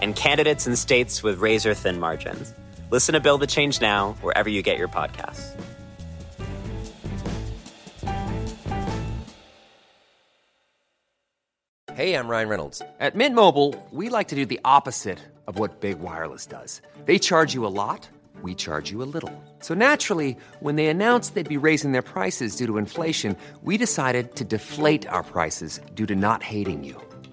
and candidates in states with razor thin margins. Listen to Build the Change Now wherever you get your podcasts. Hey, I'm Ryan Reynolds. At Mint Mobile, we like to do the opposite of what Big Wireless does. They charge you a lot, we charge you a little. So naturally, when they announced they'd be raising their prices due to inflation, we decided to deflate our prices due to not hating you.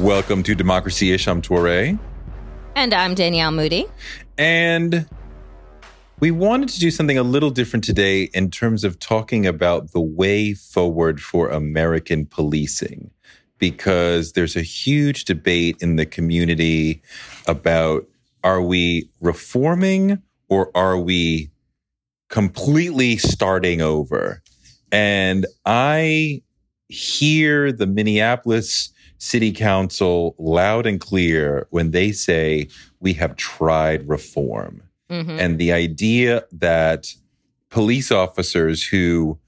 Welcome to Democracy Ish. I'm Toure. And I'm Danielle Moodie. And we wanted to do something a little different today in terms of talking about the way forward for American policing, because there's a huge debate in the community about are we reforming or are we completely starting over? And I hear the Minneapolis city council loud and clear when they say we have tried reform. Mm-hmm. And the idea that police officers who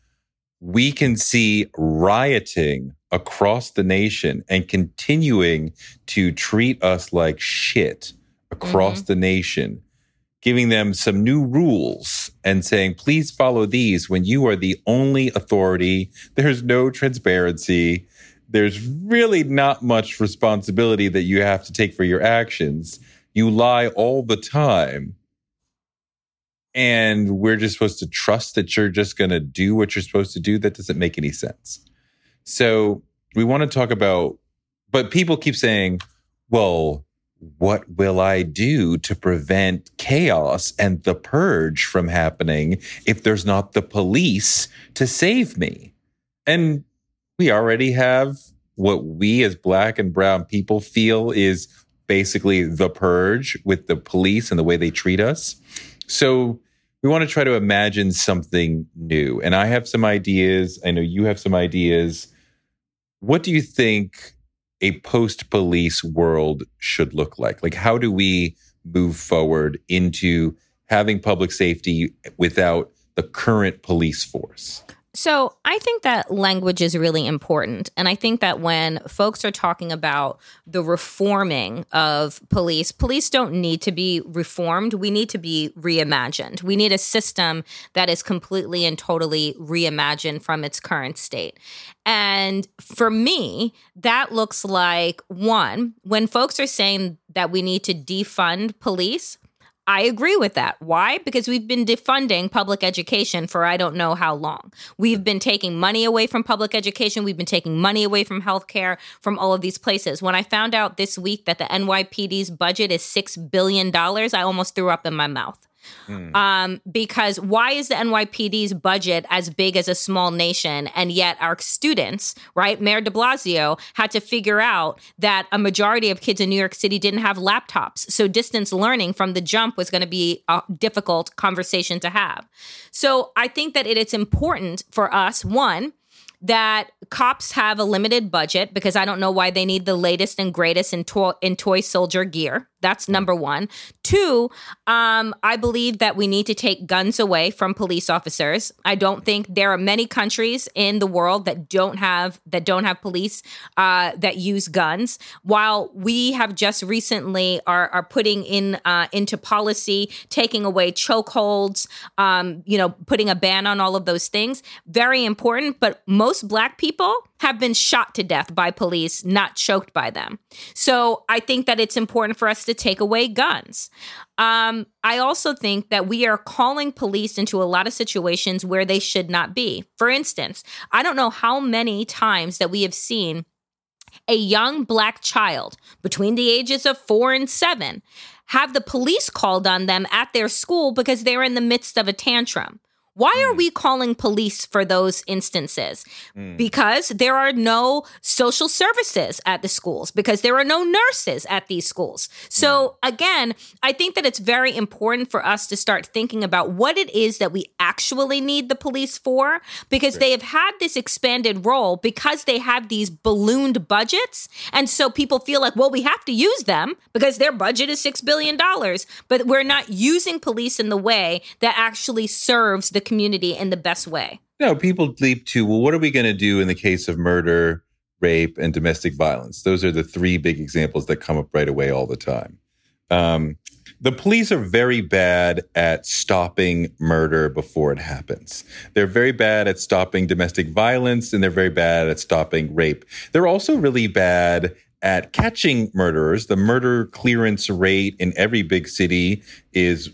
we can see rioting across the nation and continuing to treat us like shit across mm-hmm. the nation, giving them some new rules and saying, please follow these when you are the only authority. There's no transparency there's really not much responsibility that you have to take for your actions. You lie all the time. And we're just supposed to trust that you're just going to do what you're supposed to do. That doesn't make any sense. So we want to talk about, but people keep saying, well, what will I do to prevent chaos and the purge from happening if there's not the police to save me? And we already have what we as black and brown people feel is basically the purge with the police and the way they treat us. So we want to try to imagine something new. And I have some ideas. I know you have some ideas. What do you think a post police world should look like? Like, how do we move forward into having public safety without the current police force? So I think that language is really important. And I think that when folks are talking about the reforming of police, police don't need to be reformed. We need to be reimagined. We need a system that is completely and totally reimagined from its current state. And for me, that looks like one, when folks are saying that we need to defund police, I agree with that. Why? Because we've been defunding public education for I don't know how long. We've been taking money away from public education. We've been taking money away from healthcare, from all of these places. When I found out this week that the NYPD's budget is $6 billion, I almost threw up in my mouth. Mm. Um, because why is the NYPD's budget as big as a small nation? And yet our students, right? Mayor de Blasio had to figure out that a majority of kids in New York City didn't have laptops. So distance learning from the jump was going to be a difficult conversation to have. So I think that it is important for us, one, that cops have a limited budget because I don't know why they need the latest and greatest in, in toy soldier gear. That's number one. Two, um, I believe that we need to take guns away from police officers. I don't think there are many countries in the world that don't have that don't have police uh, that use guns. While we have just recently are are putting in uh, into policy taking away chokeholds, um, you know, putting a ban on all of those things. Very important, but most Black people have been shot to death by police, not choked by them. So I think that it's important for us to take away guns. Um, I also think that we are calling police into a lot of situations where they should not be. For instance, I don't know how many times that we have seen a young black child between the ages of four and seven have the police called on them at their school because they're in the midst of a tantrum. Why are mm. we calling police for those instances? Mm. Because there are no social services at the schools, because there are no nurses at these schools. So, mm. again, I think that it's very important for us to start thinking about what it is that we actually need the police for, because they have had this expanded role because they have these ballooned budgets. And so people feel like, well, we have to use them because their budget is $6 billion, but we're not using police in the way that actually serves the community in the best way. No, people leap to, well, what are we going to do in the case of murder, rape, and domestic violence? Those are the three big examples that come up right away all the time. Um, the police are very bad at stopping murder before it happens. They're very bad at stopping domestic violence, and they're very bad at stopping rape. They're also really bad at catching murderers. The murder clearance rate in every big city is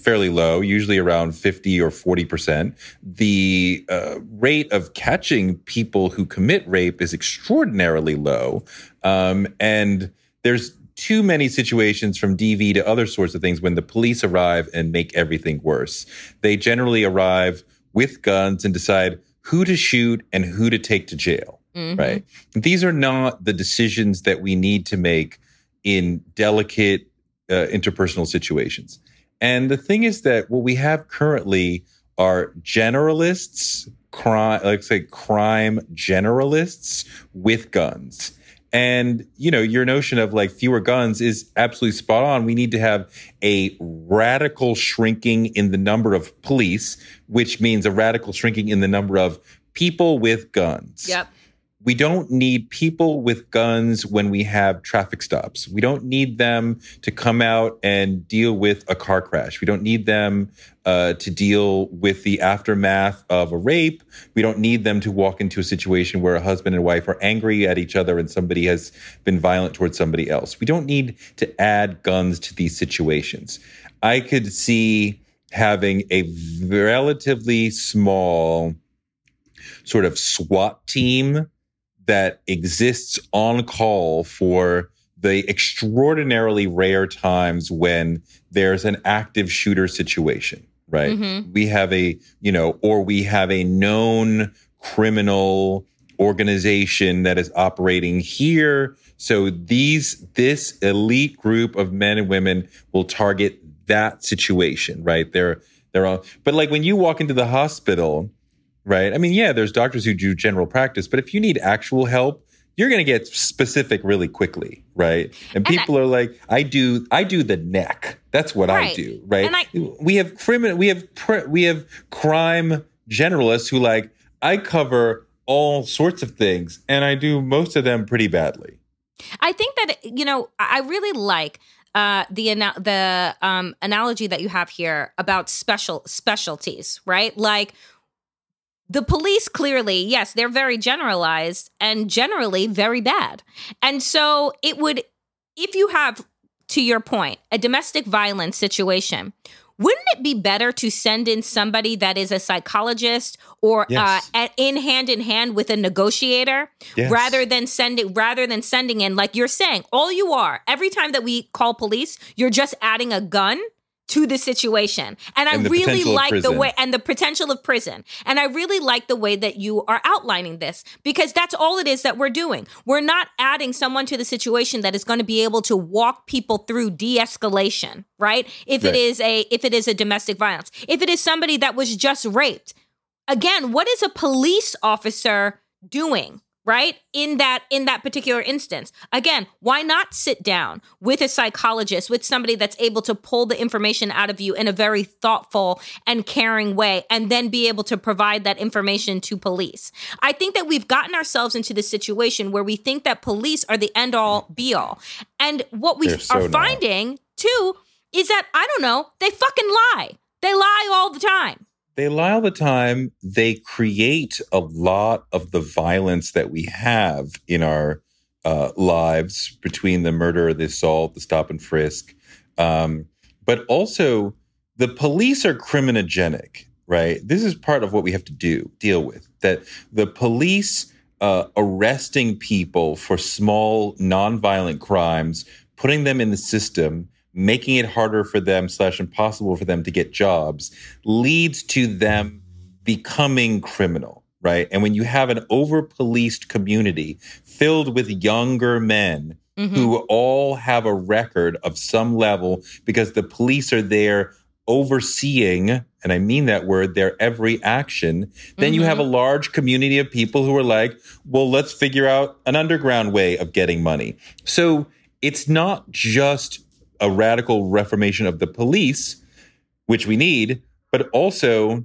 fairly low, usually around 50 or 40%. The uh, rate of catching people who commit rape is extraordinarily low. Um, and there's too many situations from DV to other sorts of things when the police arrive and make everything worse. They generally arrive with guns and decide who to shoot and who to take to jail, right? These are not the decisions that we need to make in delicate uh, interpersonal situations. And the thing is that what we have currently are generalists, crime, like say crime generalists with guns. And, you know, your notion of like fewer guns is absolutely spot on. We need to have a radical shrinking in the number of police, which means a radical shrinking in the number of people with guns Yep. We don't need people with guns when we have traffic stops. We don't need them to come out and deal with a car crash. We don't need them uh, to deal with the aftermath of a rape. We don't need them to walk into a situation where a husband and wife are angry at each other and somebody has been violent towards somebody else. We don't need to add guns to these situations. I could see having a relatively small sort of SWAT team that exists on call for the extraordinarily rare times when there's an active shooter situation, right? Mm-hmm. We have a, you know, or we have a known criminal organization that is operating here. So these, this elite group of men and women will target that situation, right? They're, they're all, but like when you walk into the hospital, right? I mean, yeah, there's doctors who do general practice, but if you need actual help, you're going to get specific really quickly, right? And people are like, I do, I do the neck. That's what I do, right? And I- we have criminal, we have pr- we have crime generalists who like I cover all sorts of things, and I do most of them pretty badly. I think that you know I I really like uh, the ana- the um, analogy that you have here about special specialties, right? Like the police clearly, yes, they're very generalized and generally very bad, and so it would if you have to your point a domestic violence situation. Wouldn't it be better to send in somebody that is a psychologist or Yes. uh, in hand in hand with a negotiator Yes. rather than sending rather than sending in like you're saying all you are every time that we call police you're just adding a gun to the situation. And i And the really like the way and the potential of prison. And i really like the way that you are outlining this because that's all it is that we're doing. We're not adding someone to the situation that is going to be able to walk people through de-escalation right? If Right. it is a if it is a domestic violence. If it is somebody that was just raped. Again what is a police officer doing right? In that in that particular instance. Again why not sit down with a psychologist with somebody that's able to pull the information out of you in a very thoughtful and caring way and then be able to provide that information to police? I think that we've gotten ourselves into this situation where we think that police are the end all be all and what we so are not. finding too is that i don't know they fucking lie. They lie all the time They lie all the time. They create a lot of the violence that we have in our uh, lives between the murder, the assault, the stop and frisk. Um, but also, the police are criminogenic, right? This is part of what we have to do, deal with. That the police uh, arresting people for small, nonviolent crimes, putting them in the system, making it harder for them slash impossible for them to get jobs, leads to them becoming criminal, right? And when you have an over policed community filled with younger men mm-hmm. who all have a record of some level because the police are there overseeing, and I mean that word, their every action, then mm-hmm. you have a mm-hmm. large community of people who are like, well, let's figure out an underground way of getting money. So it's not just a radical reformation of the police, which we need, but also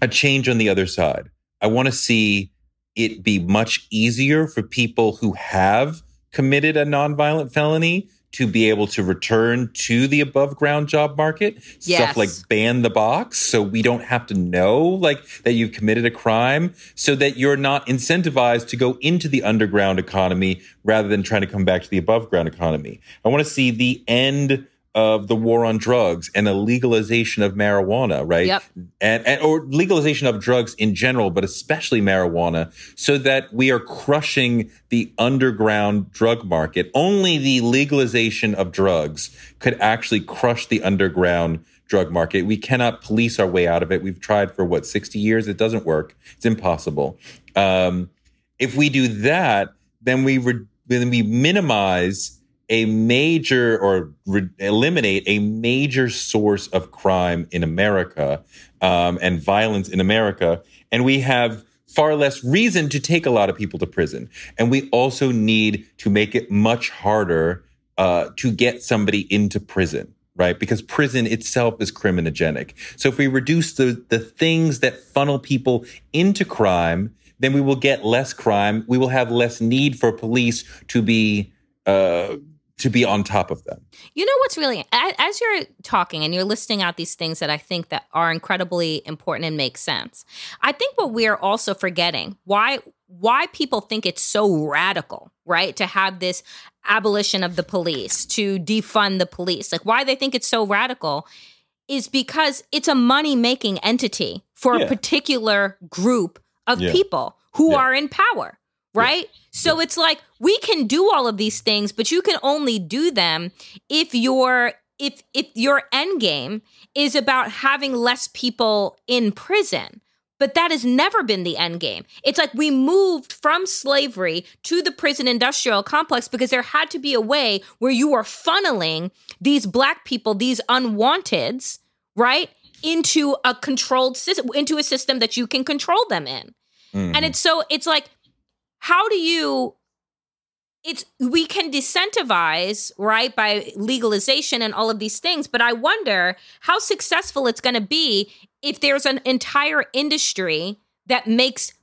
a change on the other side. I want to see it be much easier for people who have committed a nonviolent felony to be able to return to the above ground job market. Yes. Stuff like ban the box so we don't have to know like that you've committed a crime so that you're not incentivized to go into the underground economy rather than trying to come back to the above ground economy. I want to see the end of the war on drugs and the legalization of marijuana, right? Yep. And, and or legalization of drugs in general, but especially marijuana, so that we are crushing the underground drug market. Only the legalization of drugs could actually crush the underground drug market. We cannot police our way out of it. We've tried for what 60 years. It doesn't work. It's impossible. Um, if we do that, then we re- then we minimize a major or re- eliminate a major source of crime in America um, and violence in America. And we have far less reason to take a lot of people to prison. And we also need to make it much harder uh, to get somebody into prison. Right, because prison itself is criminogenic. So if we reduce the the things that funnel people into crime, then we will get less crime. We will have less need for police to be uh, to be on top of them. You know what's really as you're talking and you're listing out these things that I think that are incredibly important and make sense. I think what we're also forgetting why why people think it's so radical, right? To have this abolition of the police, to defund the police. Like why they think it's so radical is because it's a money-making entity for yeah. a particular group of yeah. people who yeah. are in power right? So it's like we can do all of these things, but you can only do them if your if if your end game is about having less people in prison. But that has never been the end game. It's like we moved from slavery to the prison industrial complex because there had to be a way where you were funneling these black people, these unwanteds, right, into a controlled system, into a system that you can control them in. Mm-hmm. And it's so it's like how do you it's we can disincentivize right by legalization and all of these things but i wonder how successful it's going to be if there's an entire industry that makes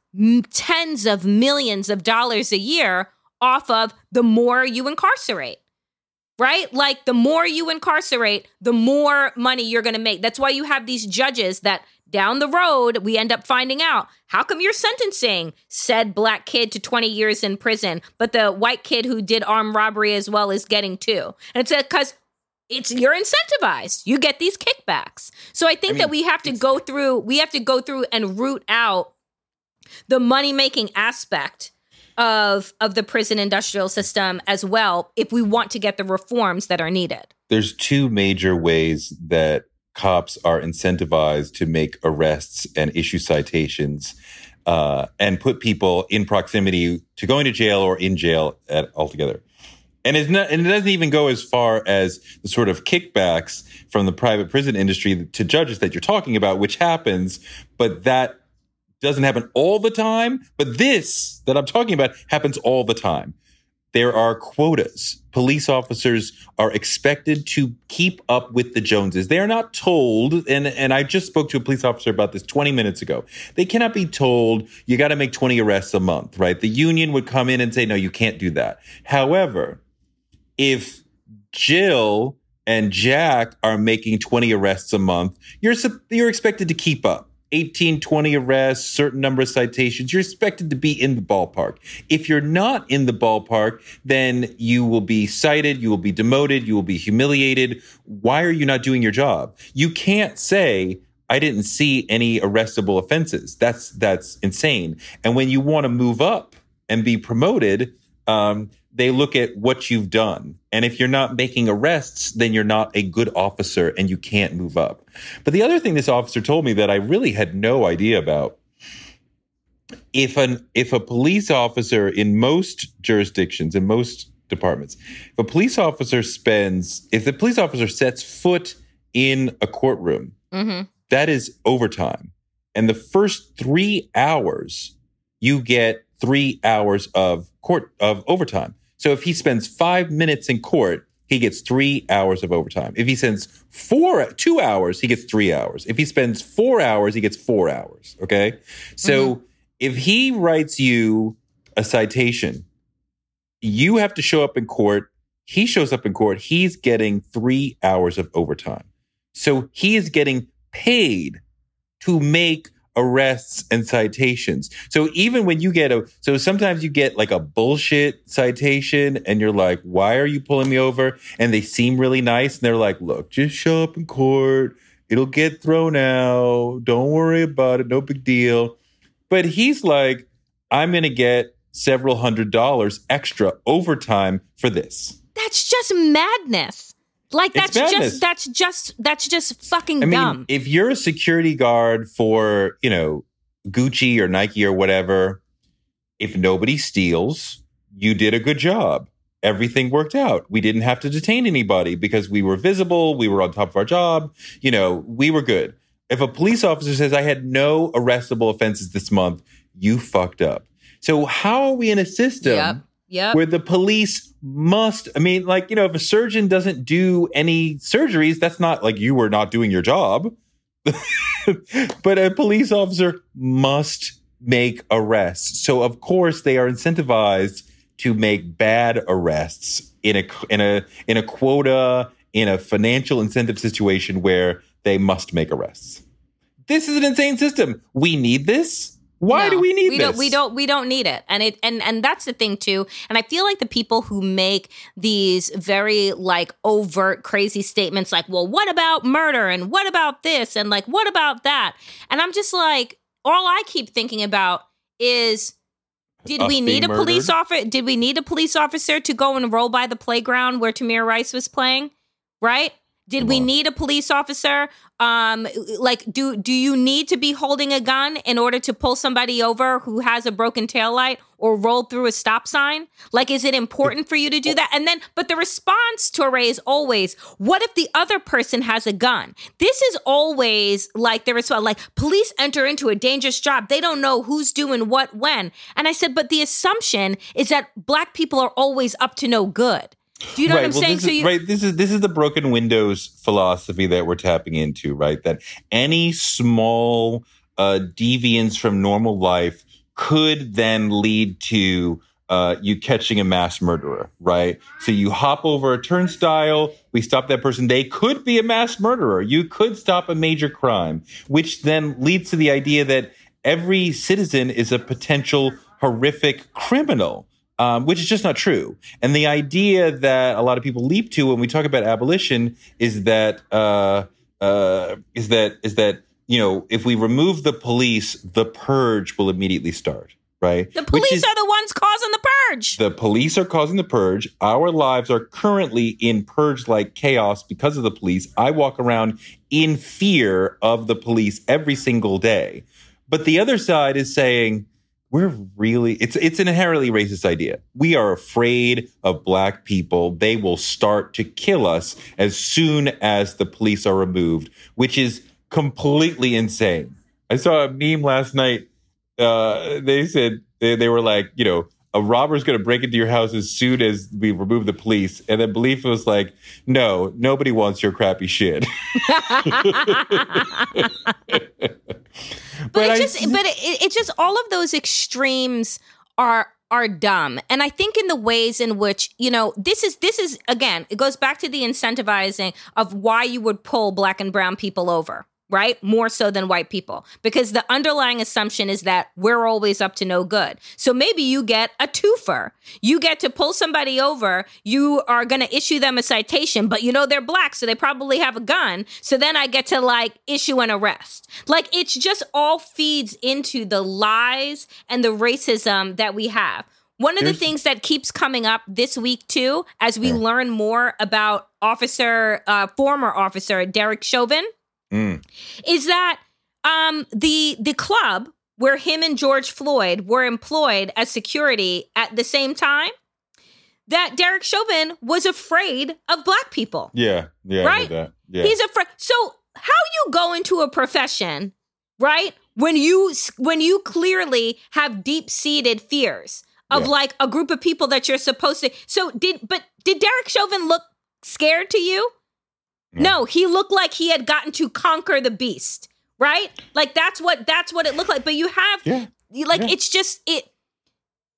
tens of millions of dollars a year off of the more you incarcerate right? Like the more you incarcerate the more money you're going to make. That's why you have these judges that down the road, we end up finding out how come you're sentencing said black kid to 20 years in prison, but the white kid who did armed robbery as well is getting two? And it's uh, because it's you're incentivized. You get these kickbacks. So I think I mean, that we have to go through, we have to go through and root out the money making aspect of of the prison industrial system as well if we want to get the reforms that are needed. There's two major ways that cops are incentivized to make arrests and issue citations uh, and put people in proximity to going to jail or in jail at, altogether. And, not, and it doesn't even go as far as the sort of kickbacks from the private prison industry to judges that you're talking about, which happens, but that doesn't happen all the time. But this that I'm talking about happens all the time there are quotas. Police officers are expected to keep up with the Joneses. They are not told, and, and I just spoke to a police officer about this 20 minutes ago. They cannot be told, you got to make 20 arrests a month, right? The union would come in and say, no, you can't do that. However, if Jill and Jack are making 20 arrests a month, you're, you're expected to keep up 18, 20 arrests, certain number of citations, you're expected to be in the ballpark. If you're not in the ballpark, then you will be cited, you will be demoted, you will be humiliated. Why are you not doing your job? You can't say, I didn't see any arrestable offenses. That's that's insane. And when you want to move up and be promoted, um, they look at what you've done. And if you're not making arrests, then you're not a good officer and you can't move up. But the other thing this officer told me that I really had no idea about if an if a police officer in most jurisdictions in most departments if a police officer spends if the police officer sets foot in a courtroom Mm-hmm. that is overtime and the first 3 hours you get 3 hours of court of overtime so if he spends 5 minutes in court he gets 3 hours of overtime. If he spends 4 2 hours he gets 3 hours. If he spends 4 hours he gets 4 hours okay? So mm-hmm. if he writes you a citation you have to show up in court. He shows up in court. He's getting 3 hours of overtime. So he is getting paid to make arrests and citations. So even when you get a, so sometimes you get like a bullshit citation and you're like, why are you pulling me over? And they seem really nice and they're like, look, just show up in court. It'll get thrown out. Don't worry about it. No big deal. But he's like, I'm going to get several hundred dollars extra overtime for this. That's just madness. Like that's just that's just that's just fucking I mean, dumb. if you're a security guard for, you know, Gucci or Nike or whatever, if nobody steals, you did a good job. Everything worked out. We didn't have to detain anybody because we were visible, we were on top of our job, you know, we were good. If a police officer says I had no arrestable offenses this month, you fucked up. So how are we in a system Yep. Yep. where the police must i mean like you know if a surgeon doesn't do any surgeries that's not like you were not doing your job. But a police officer must make arrests. So of course they are incentivized to make bad arrests in a in a in a quota in a financial incentive situation where they must make arrests. This is an insane system. We need this why No, do we need we this Don't, we don't. We don't need it. And it and and that's the thing too. And I feel like the people who make these very like overt crazy statements, like, "Well, what about murder? And what about this? And like, what about that?" And I'm just like, all I keep thinking about is. Did Us we need a being police officer? Did we need a police officer to go and roll by the playground where Tamir Rice was playing? Right? Did we need a police officer? Um, like, do do you need to be holding a gun in order to pull somebody over who has a broken taillight or roll through a stop sign? Like, is it important for you to do that? And then, but the response, Toure, is always, what if the other person has a gun? This is always like the response, like police enter into a dangerous job. They don't know who's doing what when. And I said, but the assumption is that black people are always up to no good. Do you know what I'm well, saying? This is, right. This is this is the broken windows philosophy that we're tapping into, right? That any small uh, deviance from normal life could then lead to uh, you catching a mass murderer, right? So you hop over a turnstile, we stop that person. They could be a mass murderer. You could stop a major crime, which then leads to the idea that every citizen is a potential horrific criminal um, which is just not true. And the idea that a lot of people leap to when we talk about abolition is that uh, uh, is that is that you know if we remove the police, the purge will immediately start. Right? The police is- are the ones causing the purge. the police are causing the purge. Our lives are currently in purge like chaos because of the police. I walk around in fear of the police every single day. But the other side is saying, we're really it's it's an inherently racist idea. We are afraid of black people. They will start to kill us as soon as the police are removed, which is completely insane. I saw a meme last night. Uh, they said they, they were like, you know, a robber's going to break into your house as soon as we remove the police. And then Belief was like, no, nobody wants your crappy shit. but, it I- just but it, it just all of those extremes are are dumb and i think in the ways in which you know this is this is again it goes back to the incentivizing of why you would pull black and brown people over right? More so than white people, because the underlying assumption is that we're always up to no good. So maybe you get a twofer. You get to pull somebody over, you are going to issue them a citation, but you know they're black, so they probably have a gun. So then I get to like issue an arrest. Like it's just all feeds into the lies and the racism that we have. One of the things that keeps coming up this week too, as we learn more about officer, uh, former officer Derek Chauvin, Mm. is that um, the the club where him and George Floyd were employed as security at the same time, that Derek Chauvin was afraid of black people. Yeah, yeah, Right? that. Yeah. He's afraid. So how you go into a profession, right? When you when you clearly have deep seated fears of Yeah. like a group of people that you're supposed to. So did but did Derek Chauvin look scared to you? No, he looked like he had gotten to conquer the beast, right? Like that's what that's what it looked like. But you have Yeah. like Yeah. it's just it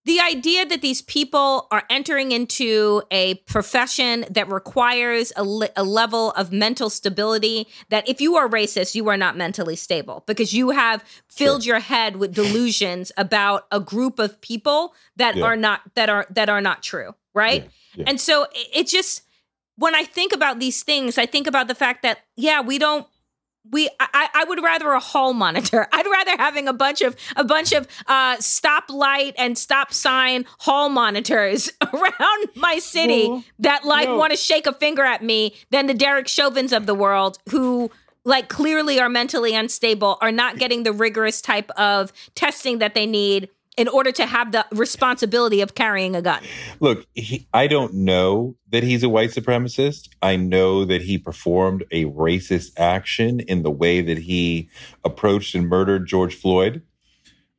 the idea that these people are entering into a profession that requires a, le- a level of mental stability that if you are racist you are not mentally stable because you have filled your head with delusions about a group of people that Yeah. are not that are that are not true right Yeah. and so it, it just when i think about these things i think about the fact that yeah we don't we I, I would rather a hall monitor. I'd rather having a bunch of a bunch of uh stoplight and stop sign hall monitors around my city Well, that like no. want to shake a finger at me than the Derek Chauvins of the world who like clearly are mentally unstable, are not getting the rigorous type of testing that they need in order to have the responsibility of carrying a gun. Look, he, I don't know that he's a white supremacist. I know that he performed a racist action in the way that he approached and murdered George Floyd.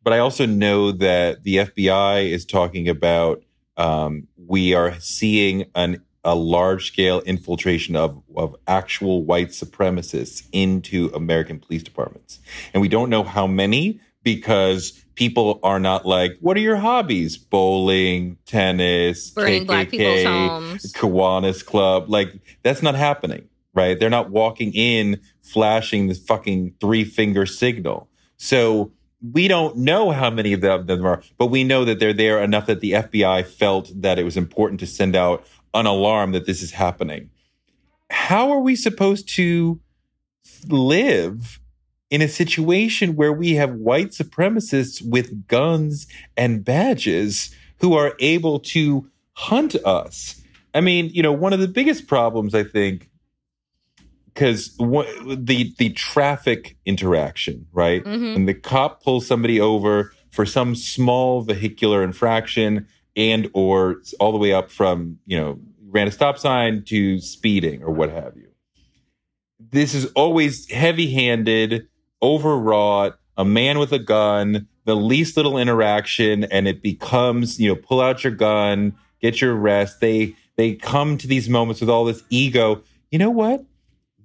But I also know that the FBI is talking about um, we are seeing an, a large scale infiltration of, of actual white supremacists into American police departments. And we don't know how many because people are not like, what are your hobbies? Bowling, tennis, Burning black people's KKK, homes. Kiwanis Club. Like, that's not happening, right? They're not walking in flashing the fucking three finger signal. So we don't know how many of them them are, but we know that they're there enough that the FBI felt that it was important to send out an alarm that this is happening. How are we supposed to live in a situation where we have white supremacists with guns and badges who are able to hunt us? I mean, you know, one of the biggest problems I think because the the traffic interaction, right? Mhm. When the cop pulls somebody over for some small vehicular infraction and or all the way up from you know ran a stop sign to speeding or what have you. This is always heavy-handed, overwrought, a man with a gun, the least little interaction, and it becomes you know pull out your gun, get your arrest. They they come to these moments with all this ego. You know what?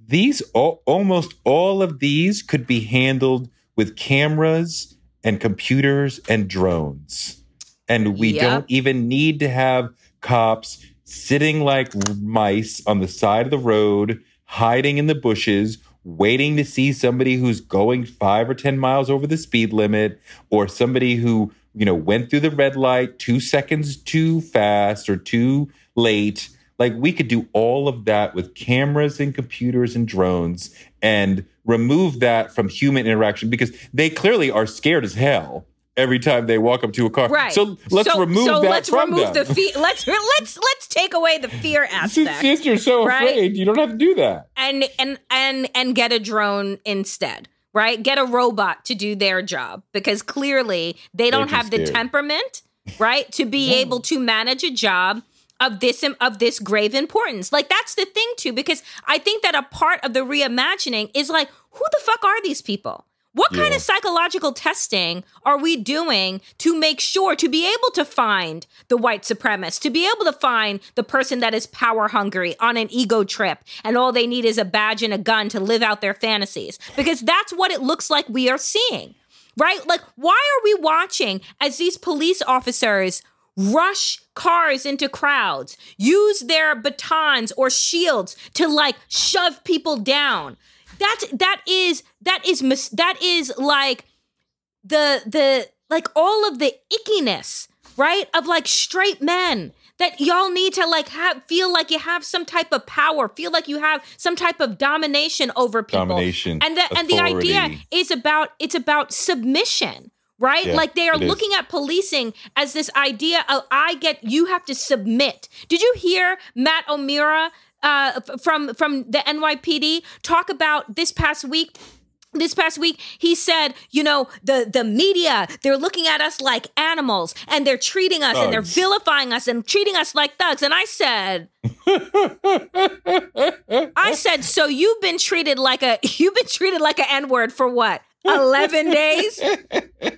these all, almost all of these could be handled with cameras and computers and drones and we Yep. don't even need to have cops sitting like mice on the side of the road hiding in the bushes waiting to see somebody who's going 5 or 10 miles over the speed limit or somebody who you know went through the red light 2 seconds too fast or too late. Like we could do all of that with cameras and computers and drones and remove that from human interaction because they clearly are scared as hell every time they walk up to a car. Right. So let's so, remove so that let's from remove them. the fear. Let's let's let's take away the fear aspect. Since you're so right? afraid, you don't have to do that. and and and and get a drone instead right get a robot to do their job because clearly they don't have the temperament right to be able to manage a job of this of this grave importance like that's the thing too because i think that a part of the reimagining is like who the fuck are these people what kind of psychological testing are we doing to make sure to be able to find the white supremacist, to be able to find the person that is power hungry on an ego trip and all they need is a badge and a gun to live out their fantasies? Because that's what it looks like we are seeing, right? Like, why are we watching as these police officers rush cars into crowds, use their batons or shields to like shove people down? That's that is that is mis- that is like the the like all of the ickiness, right? Of like straight men that y'all need to like have feel like you have some type of power, feel like you have some type of domination over people. Domination, And the and the idea is about it's about submission. Right? Yeah, like they are it is. looking at policing as this idea of I get you have to submit. Did you hear Matt O'Meara uh, from from the NYPD talk about this past week. This past week he said you know the the media they're looking at us like animals and they're treating us and they're vilifying us and treating us like thugs. And i said i said so you've been treated like a you've been treated like an n-word for what? 11 days?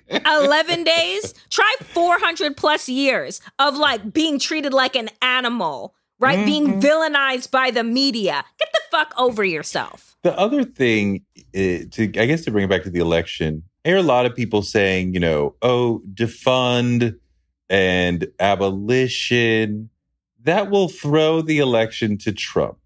11 days? Try 400 plus years of like being treated like an animal right? Being villainized by the media. Get the fuck over yourself. The other thing, uh, to I guess to bring it back to the election, I hear a lot of people saying, you know, oh, defund and abolition, that will throw the election to Trump.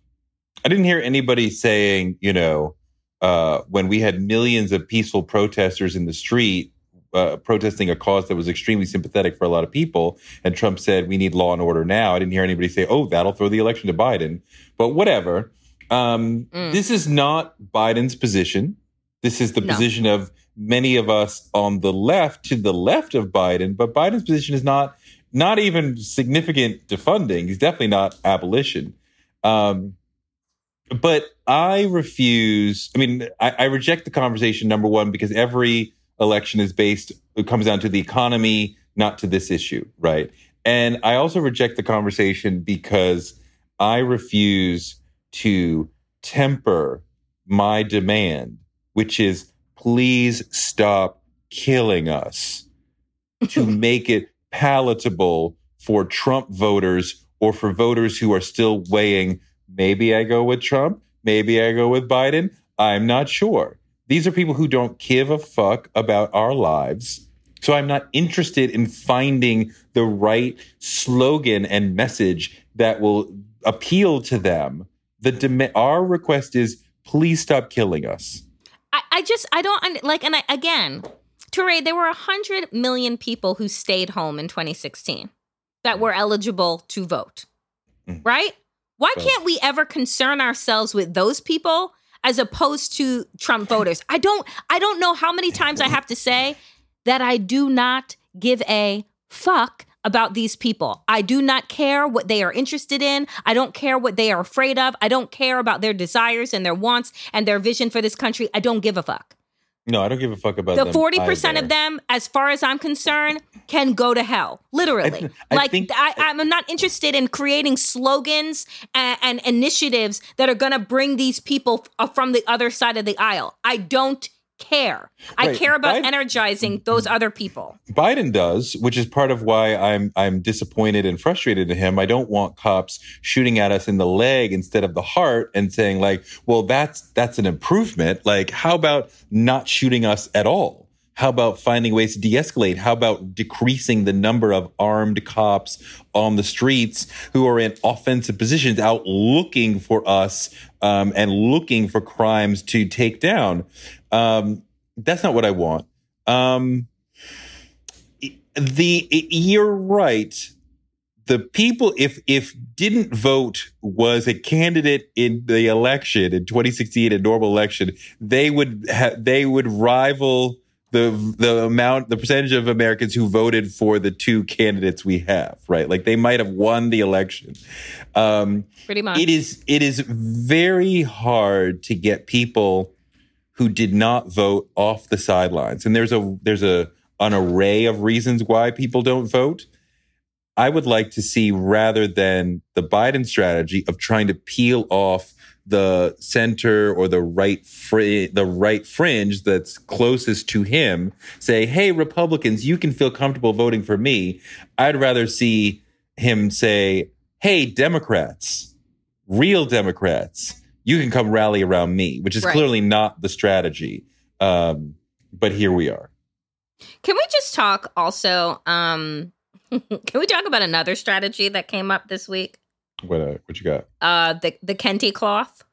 I didn't hear anybody saying, you know, uh, when we had millions of peaceful protesters in the street uh, protesting a cause that was extremely sympathetic for a lot of people, and Trump said we need law and order now. I didn't hear anybody say, "Oh, that'll throw the election to Biden." But whatever. Um, Mm. This is not Biden's position. This is the No. position of many of us on the left to the left of Biden. But Biden's position is not not even significant defunding. He's definitely not abolition. Um, but I refuse. I mean, I, I reject the conversation. Number one, because every election is based. It comes down to the economy, not to this issue, right? And I also reject the conversation because I refuse to temper my demand, which is please stop killing us, to make it palatable for Trump voters or for voters who are still weighing maybe I go with Trump, maybe I go with Biden. I'm not sure. These are people who don't give a fuck about our lives. So I'm not interested in finding the right slogan and message that will appeal to them. The dem- our request is please stop killing us. I, I just I don't like and I again, Toure, there were a hundred million people who stayed home in 2016 that were eligible to vote. Mm. Right? Why can't we ever concern ourselves with those people as opposed to Trump voters? I don't I don't know how many times I have to say that I do not give a fuck about these people. I do not care what they are interested in. I don't care what they are afraid of. I don't care about their desires and their wants and their vision for this country. I don't give a fuck. No, I don't give a fuck about that. The forty percent of them, as far as I'm concerned, can go to hell. Literally, I like think- I, I'm not interested in creating slogans and, and initiatives that are going to bring these people f- uh, from the other side of the aisle. I don't care. I care about Biden- energizing those other people. Biden does, which is part of why I'm I'm disappointed and frustrated at him. I don't want cops shooting at us in the leg instead of the heart and saying like, "Well, that's that's an improvement." Like, how about not shooting us at all? How about finding ways to de-escalate? How about decreasing the number of armed cops on the streets who are in offensive positions out looking for us um, and looking for crimes to take down? Um, that's not what I want. Um, the you're right the people if if didn't vote was a candidate in the election in 2016 a normal election they would ha- they would rival the the amount the percentage of Americans who voted for the two candidates we have right? Like they might have won the election. Um Pretty much. it is it is very hard to get people who did not vote off the sidelines. And there's a there's a an array of reasons why people don't vote. I would like to see rather than the biden strategy of trying to peel off the center or the right fr- the right fringe that's closest to him say hey republicans you can feel comfortable voting for me i'd rather see him say hey democrats real Democrats, you can come rally around me, which is Right. clearly not the strategy. Um, but here we are. Can we just talk also? Um, can we talk about another strategy that came up this week? What uh, what you got? Uh, the the Kente cloth.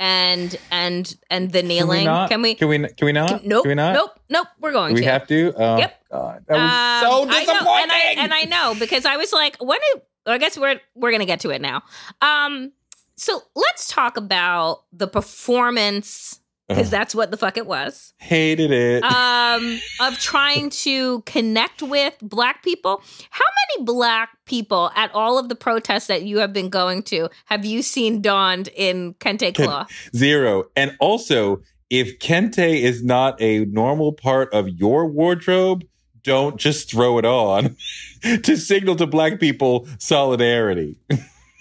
and and and the Can we kneeling. not? Can we? Can we? Can we not? nope. Can we not? Nope. Nope. We're going Do we to. have to? Oh, Yep. God, that was Um, so I know, disappointing. and I and I know because I was like, when? Did, I guess we're we're gonna get to it now. Um, so let's talk about the performance because that's what the fuck it was. hated it. Um, of trying to connect with black people. How many black people at all of the protests that you have been going to have you seen donned in kente cloth? Zero. And also, if kente is not a normal part of your wardrobe, don't just throw it on to signal to black people solidarity.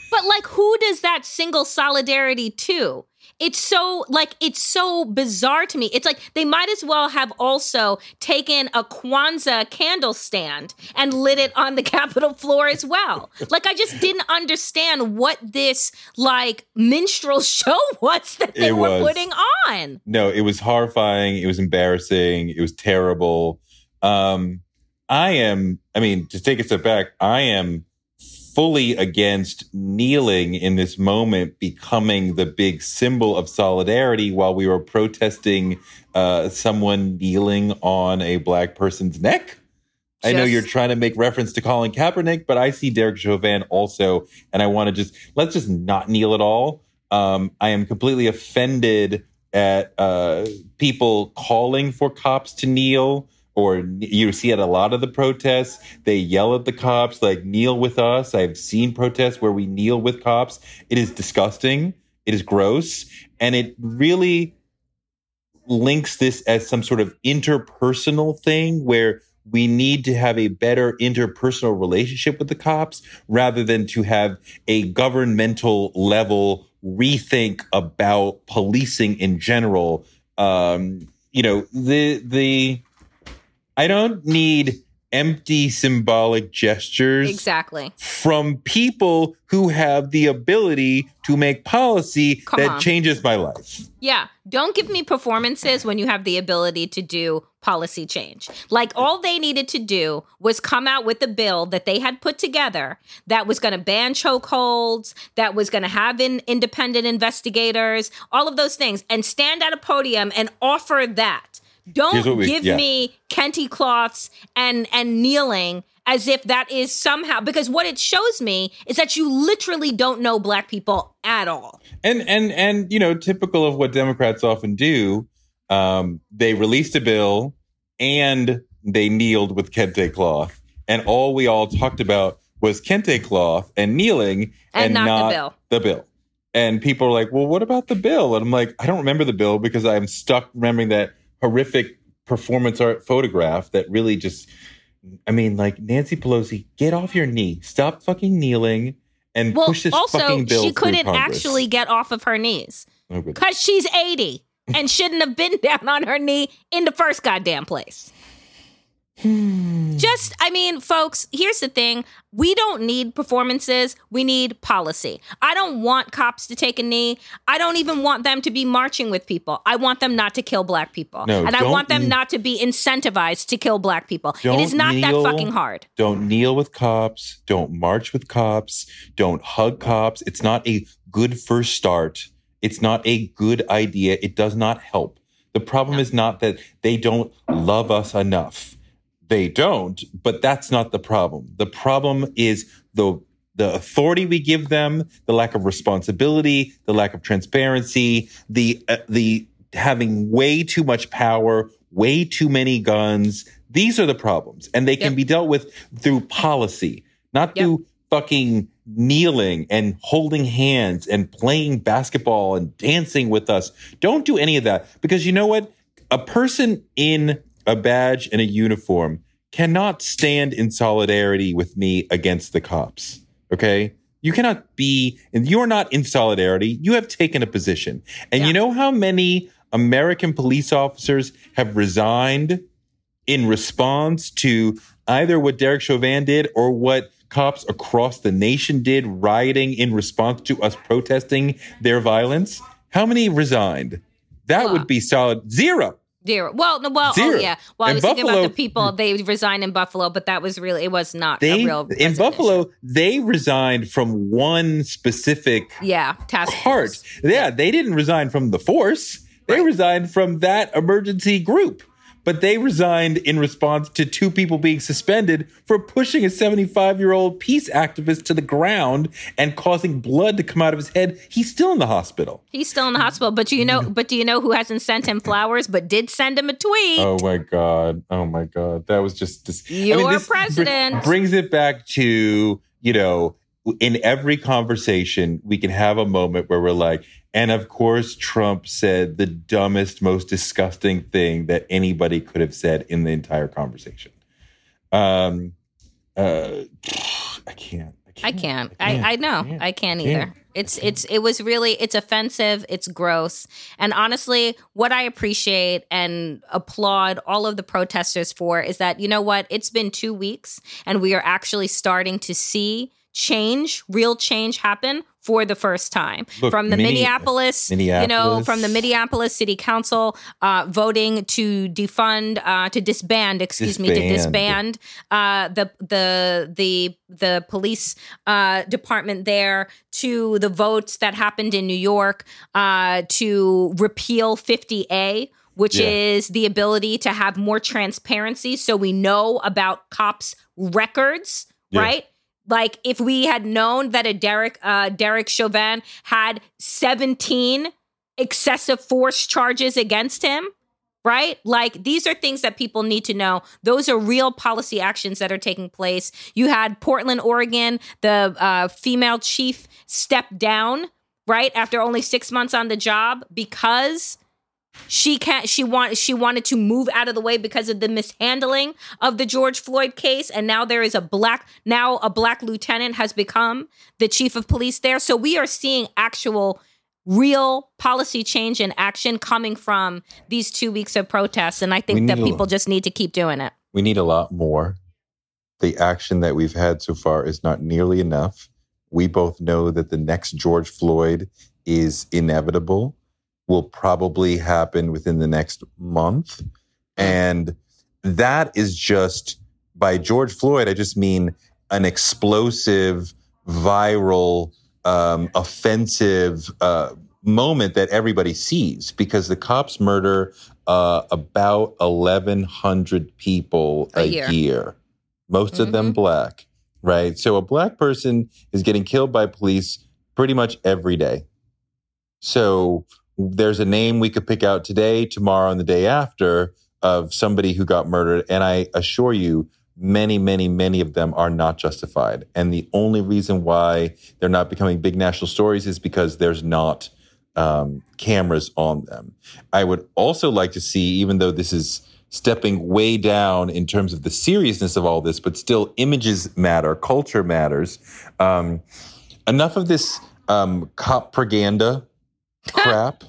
But like, who does that single solidarity to? It's so like it's so bizarre to me. It's like they might as well have also taken a Kwanzaa candle stand and lit it on the Capitol floor as well. Like I just didn't understand what this like minstrel show was that they It were was. putting on. No, it was horrifying. It was embarrassing. It was terrible. Um, I am, I mean, to take a step back, I am fully against kneeling in this moment becoming the big symbol of solidarity while we were protesting uh, someone kneeling on a black person's neck. I know you're trying to make reference to Colin Kaepernick, but I see Derek Chauvin also, and I want to just let's just not kneel at all. Um, I am completely offended at uh, people calling for cops to kneel, or you see at a lot of the protests, they yell at the cops like "kneel with us." I've seen protests where we kneel with cops. It is disgusting. It is gross, and it really links this as some sort of interpersonal thing where we need to have a better interpersonal relationship with the cops rather than to have a governmental level rethink about policing in general. Um, you know, the the I don't need empty symbolic gestures Exactly. from people who have the ability to make policy Come that on. changes my life. Yeah. Don't give me performances when you have the ability to do policy change. Like all they needed to do was come out with a bill that they had put together that was going to ban chokeholds, that was going to have in independent investigators, all of those things, and stand at a podium and offer that. Don't we- give yeah. me kente cloths and and kneeling as if that is somehow because what it shows me is that you literally don't know black people at all. And and and you know, typical of what Democrats often do, um, they released a bill and they kneeled with kente cloth, and all we all talked about was kente cloth and kneeling, And not the bill. The bill. And people are like, "Well, what about the bill?" And I'm like, "I don't remember the bill because I'm stuck remembering that horrific performance art photograph that really just." I mean, like Nancy Pelosi, get off your knee, stop fucking kneeling, and Well, push this also fucking bill she couldn't actually get off of her knees Oh, because she's 80 and shouldn't have been down on her knee in the first goddamn place. Hmm. Just, I mean, folks, here's the thing. We don't need performances. We need policy. I don't want cops to take a knee. I don't even want them to be marching with people. I want them not to kill black people. No, and I want them not to be incentivized to kill black people. It Don't kneel. that fucking hard. Don't kneel with cops. Don't march with cops. Don't hug cops. It's not a good first start. It's not a good idea. It does not help. The problem is not that they don't love us enough. They don't, but that's not the problem. The problem is the the authority we give them, the lack of responsibility, the lack of transparency, the uh, the having way too much power, way too many guns. These are the problems, and they can Yep. be dealt with through policy, not Yep. through fucking kneeling and holding hands and playing basketball and dancing with us. Don't do any of that because you know what? A person in a badge and a uniform cannot stand in solidarity with me against the cops. Okay? You cannot be, and you are not in solidarity. You have taken a position. And Yeah. you know how many American police officers have resigned in response to either what Derek Chauvin did or what cops across the nation did rioting in response to us protesting their violence? How many resigned? That would be solid zero. Zero. Well, no, well, Zero. oh yeah. Well, I In was thinking about the people mm. they resigned in Buffalo, but that was really it was not They a real in. Buffalo, they resigned from one specific Yeah, task part. force. Yeah, they didn't resign from the force. They Right. resigned from that emergency group. But they resigned in response to two people being suspended for pushing a 75 year old peace activist to the ground and causing blood to come out of his head. He's still in the hospital. He's still in the hospital, but do you know? But do you know who hasn't sent him flowers, but did send him a tweet? Oh my god! Oh my god! That was just dis- Your this br- president. brings it back to you know in every conversation we can have a moment where we're like, and of course Trump said the dumbest, most disgusting thing that anybody could have said in the entire conversation. Um, uh, I can't. I can't. I, I know. can't. I can't Can't. either. It's it's it was really it's offensive, it's gross. And honestly, what I appreciate and applaud all of the protesters for is that you know what? It's been 2 weeks and we are actually starting to see change, real change happen for the first time. Look, from the Minne- Minneapolis, you know, from the Minneapolis City Council uh, voting to defund, uh, to disband, excuse me, to Disband. disband uh, the the the the police uh, department there to the votes that happened in New York uh, to repeal 50A. Which Yeah. is the ability to have more transparency so we know about cops' records, Yeah. right? Like if we had known that a Derek uh, Derek Chauvin had 17 excessive force charges against him, right? Like these are things that people need to know. Those are real policy actions that are taking place. You had Portland, Oregon, the uh, female chief step down, right after only six months on the job because she can't she want she wanted to move out of the way because of the mishandling of the George Floyd case and now there is a black now a black lieutenant has become the chief of police there so we are seeing actual real policy change and action coming from these 2 weeks of protests and I think that people just need to keep doing it. We need a lot more. The action that we've had so far is not nearly enough. We both know that the next George Floyd is inevitable, will probably happen within the next month. And that is just by George Floyd, I just mean an explosive, viral, um, offensive uh, moment that everybody sees because the cops murder uh, about 1,100 people A a, year. year. most of them black, right? So a black person is getting killed by police pretty much every day. So there's a name we could pick out today, tomorrow, and the day after of somebody who got murdered. And I assure you, many, many, many of them are not justified. And the only reason why they're not becoming big national stories is because there's not um, cameras on them. I would also like to see, even though this is stepping way down in terms of the seriousness of all this, but still images matter, culture matters. Um, enough of this um, cop propaganda crap,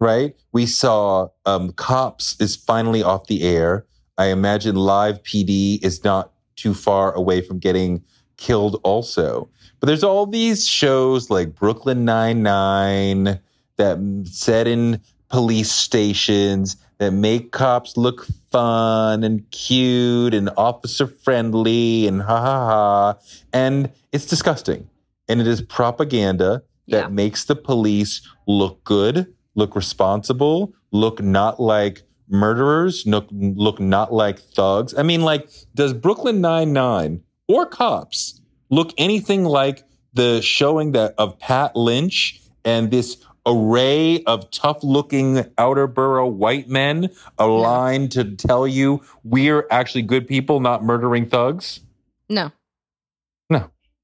right? We saw um, Cops is finally off the air. I imagine Live PD is not too far away from getting killed also. But there's all these shows like Brooklyn Nine-Nine that set in police stations that make cops look fun and cute and officer friendly and ha ha ha. And it's disgusting. And it is propaganda that Yeah. makes the police look good, look responsible, look not like murderers, look, look not like thugs. I mean, like, does Brooklyn Nine-Nine or cops look anything like the showing that of Pat Lynch and this array of tough-looking outer borough white men aligned to tell you we're actually good people, not murdering thugs? No.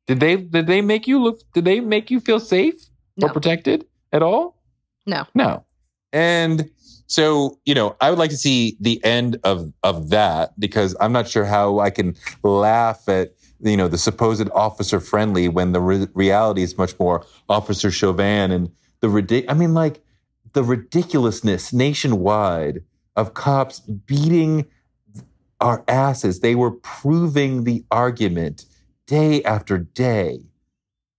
No. Did they did they make you look did they make you feel safe or protected at all? No. No. And so, you know, I would like to see the end of of that because I'm not sure how I can laugh at you know the supposed officer friendly when the re- reality is much more officer Chauvin and the ridic- I mean like the ridiculousness nationwide of cops beating our asses. They were proving the argument day after day.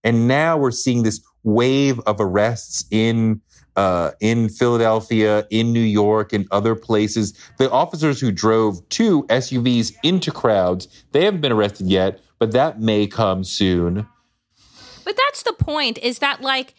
And now we're seeing this wave of arrests in uh, in Philadelphia, in New York, and other places. The officers who drove two SUVs into crowds, they haven't been arrested yet, but that may come soon. But that's the point is that, like,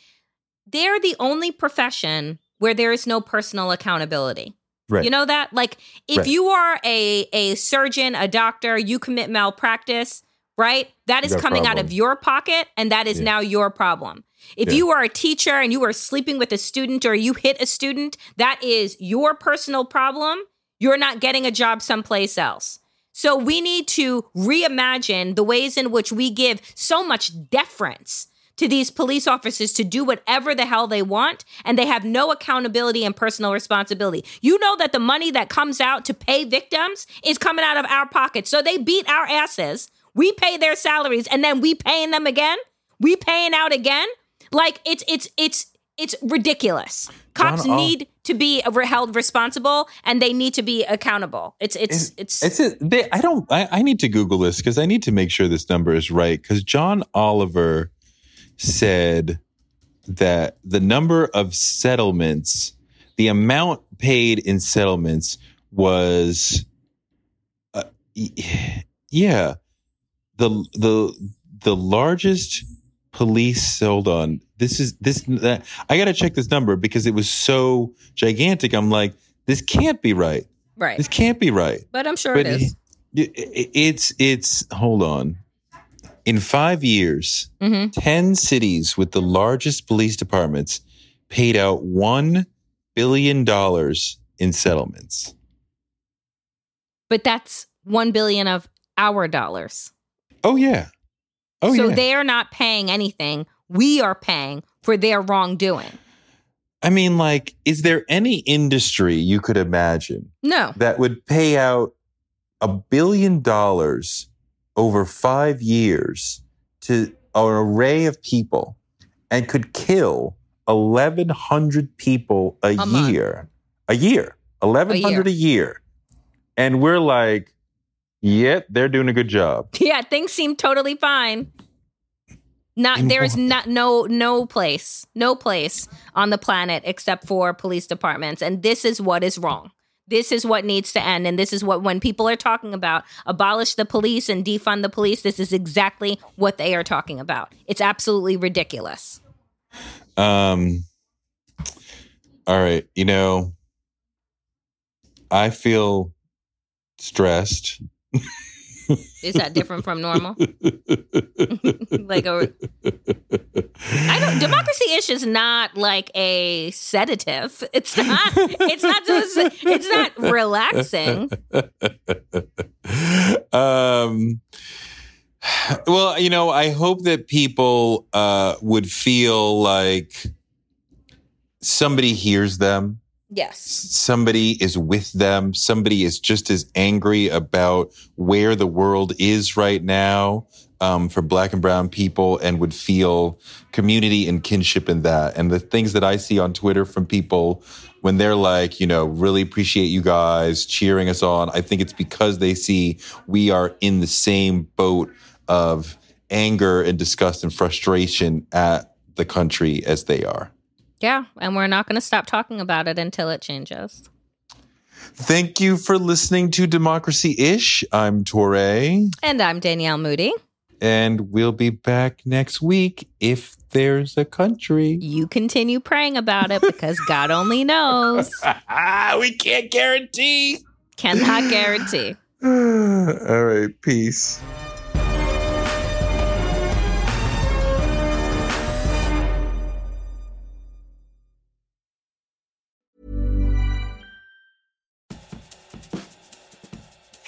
they're the only profession where there is no personal accountability. Right. You know that? Like, if Right. you are a, a surgeon, a doctor, you commit malpractice, right? That is coming out of your pocket, and that is Yeah. now your problem. If Yeah. you are a teacher and you are sleeping with a student or you hit a student, that is your personal problem. You're not getting a job someplace else. So we need to reimagine the ways in which we give so much deference to these police officers to do whatever the hell they want and they have no accountability and personal responsibility. You know that the money that comes out to pay victims is coming out of our pockets. So they beat our asses. We pay their salaries and then we paying them again? We paying out again? Like it's it's it's it's ridiculous. Cops John, I'll- need to be held responsible and they need to be accountable. It's it's it's, It's a, they, I don't. I, I need to Google this because I need to make sure this number is right. Because John Oliver said that the number of settlements, the amount paid in settlements was, uh, yeah, the the the largest police. Hold on, this is this. Uh, I got to check this number because it was so gigantic. I'm like, this can't be right. right. This can't be right. But I'm sure But it is. it- it- it's it's hold on. In five years, Mhm. ten cities with the largest police departments paid out one billion dollars in settlements. But that's 1 billion of our dollars. Oh yeah. Oh so yeah. So they're not paying anything. We are paying for their wrongdoing. I mean, like, is there any industry you could imagine No. that would pay out a billion dollars over five years to an array of people and could kill 1,100 people a, A month. year? A year. 1,100 a year. And we're like, yep, they're doing a good job. Yeah, things seem totally fine. Not In there is not no no place, no place on the planet except for police departments and this is what is wrong. This is what needs to end and this is what when people are talking about abolish the police and defund the police, this is exactly what they are talking about. It's absolutely ridiculous. Um, all right. You know, I feel stressed. Is that different from normal? like a I don't democracy ish is not like a sedative. It's not it's not it's not relaxing. um well you know i hope that people uh would feel like somebody hears them Yes. somebody is with them. Somebody is just as angry about where the world is right now um, for black and brown people and would feel community and kinship in that. And the things that i see on twitter from people when they're like you know really appreciate you guys cheering us on. I think it's because they see we are in the same boat of anger and disgust and frustration at the country as they are Yeah, and we're not going to stop talking about it until it changes. Thank you for listening to Democracy Ish. I'm Toure, And I'm Danielle Moodie. and we'll be back next week if there's a country. You continue praying about it because God only knows. we can't guarantee. Cannot guarantee. All right, peace.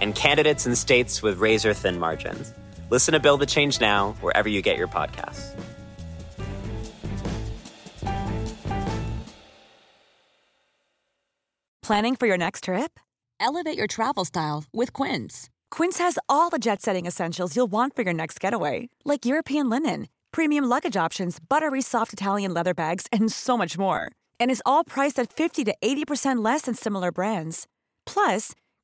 and candidates in states with razor thin margins. Listen to Build the Change Now wherever you get your podcasts. Planning for your next trip? Elevate your travel style with Quince. Quince has all the jet setting essentials you'll want for your next getaway, like European linen, premium luggage options, buttery soft Italian leather bags, and so much more. And is all priced at 50 to 80% less than similar brands. Plus,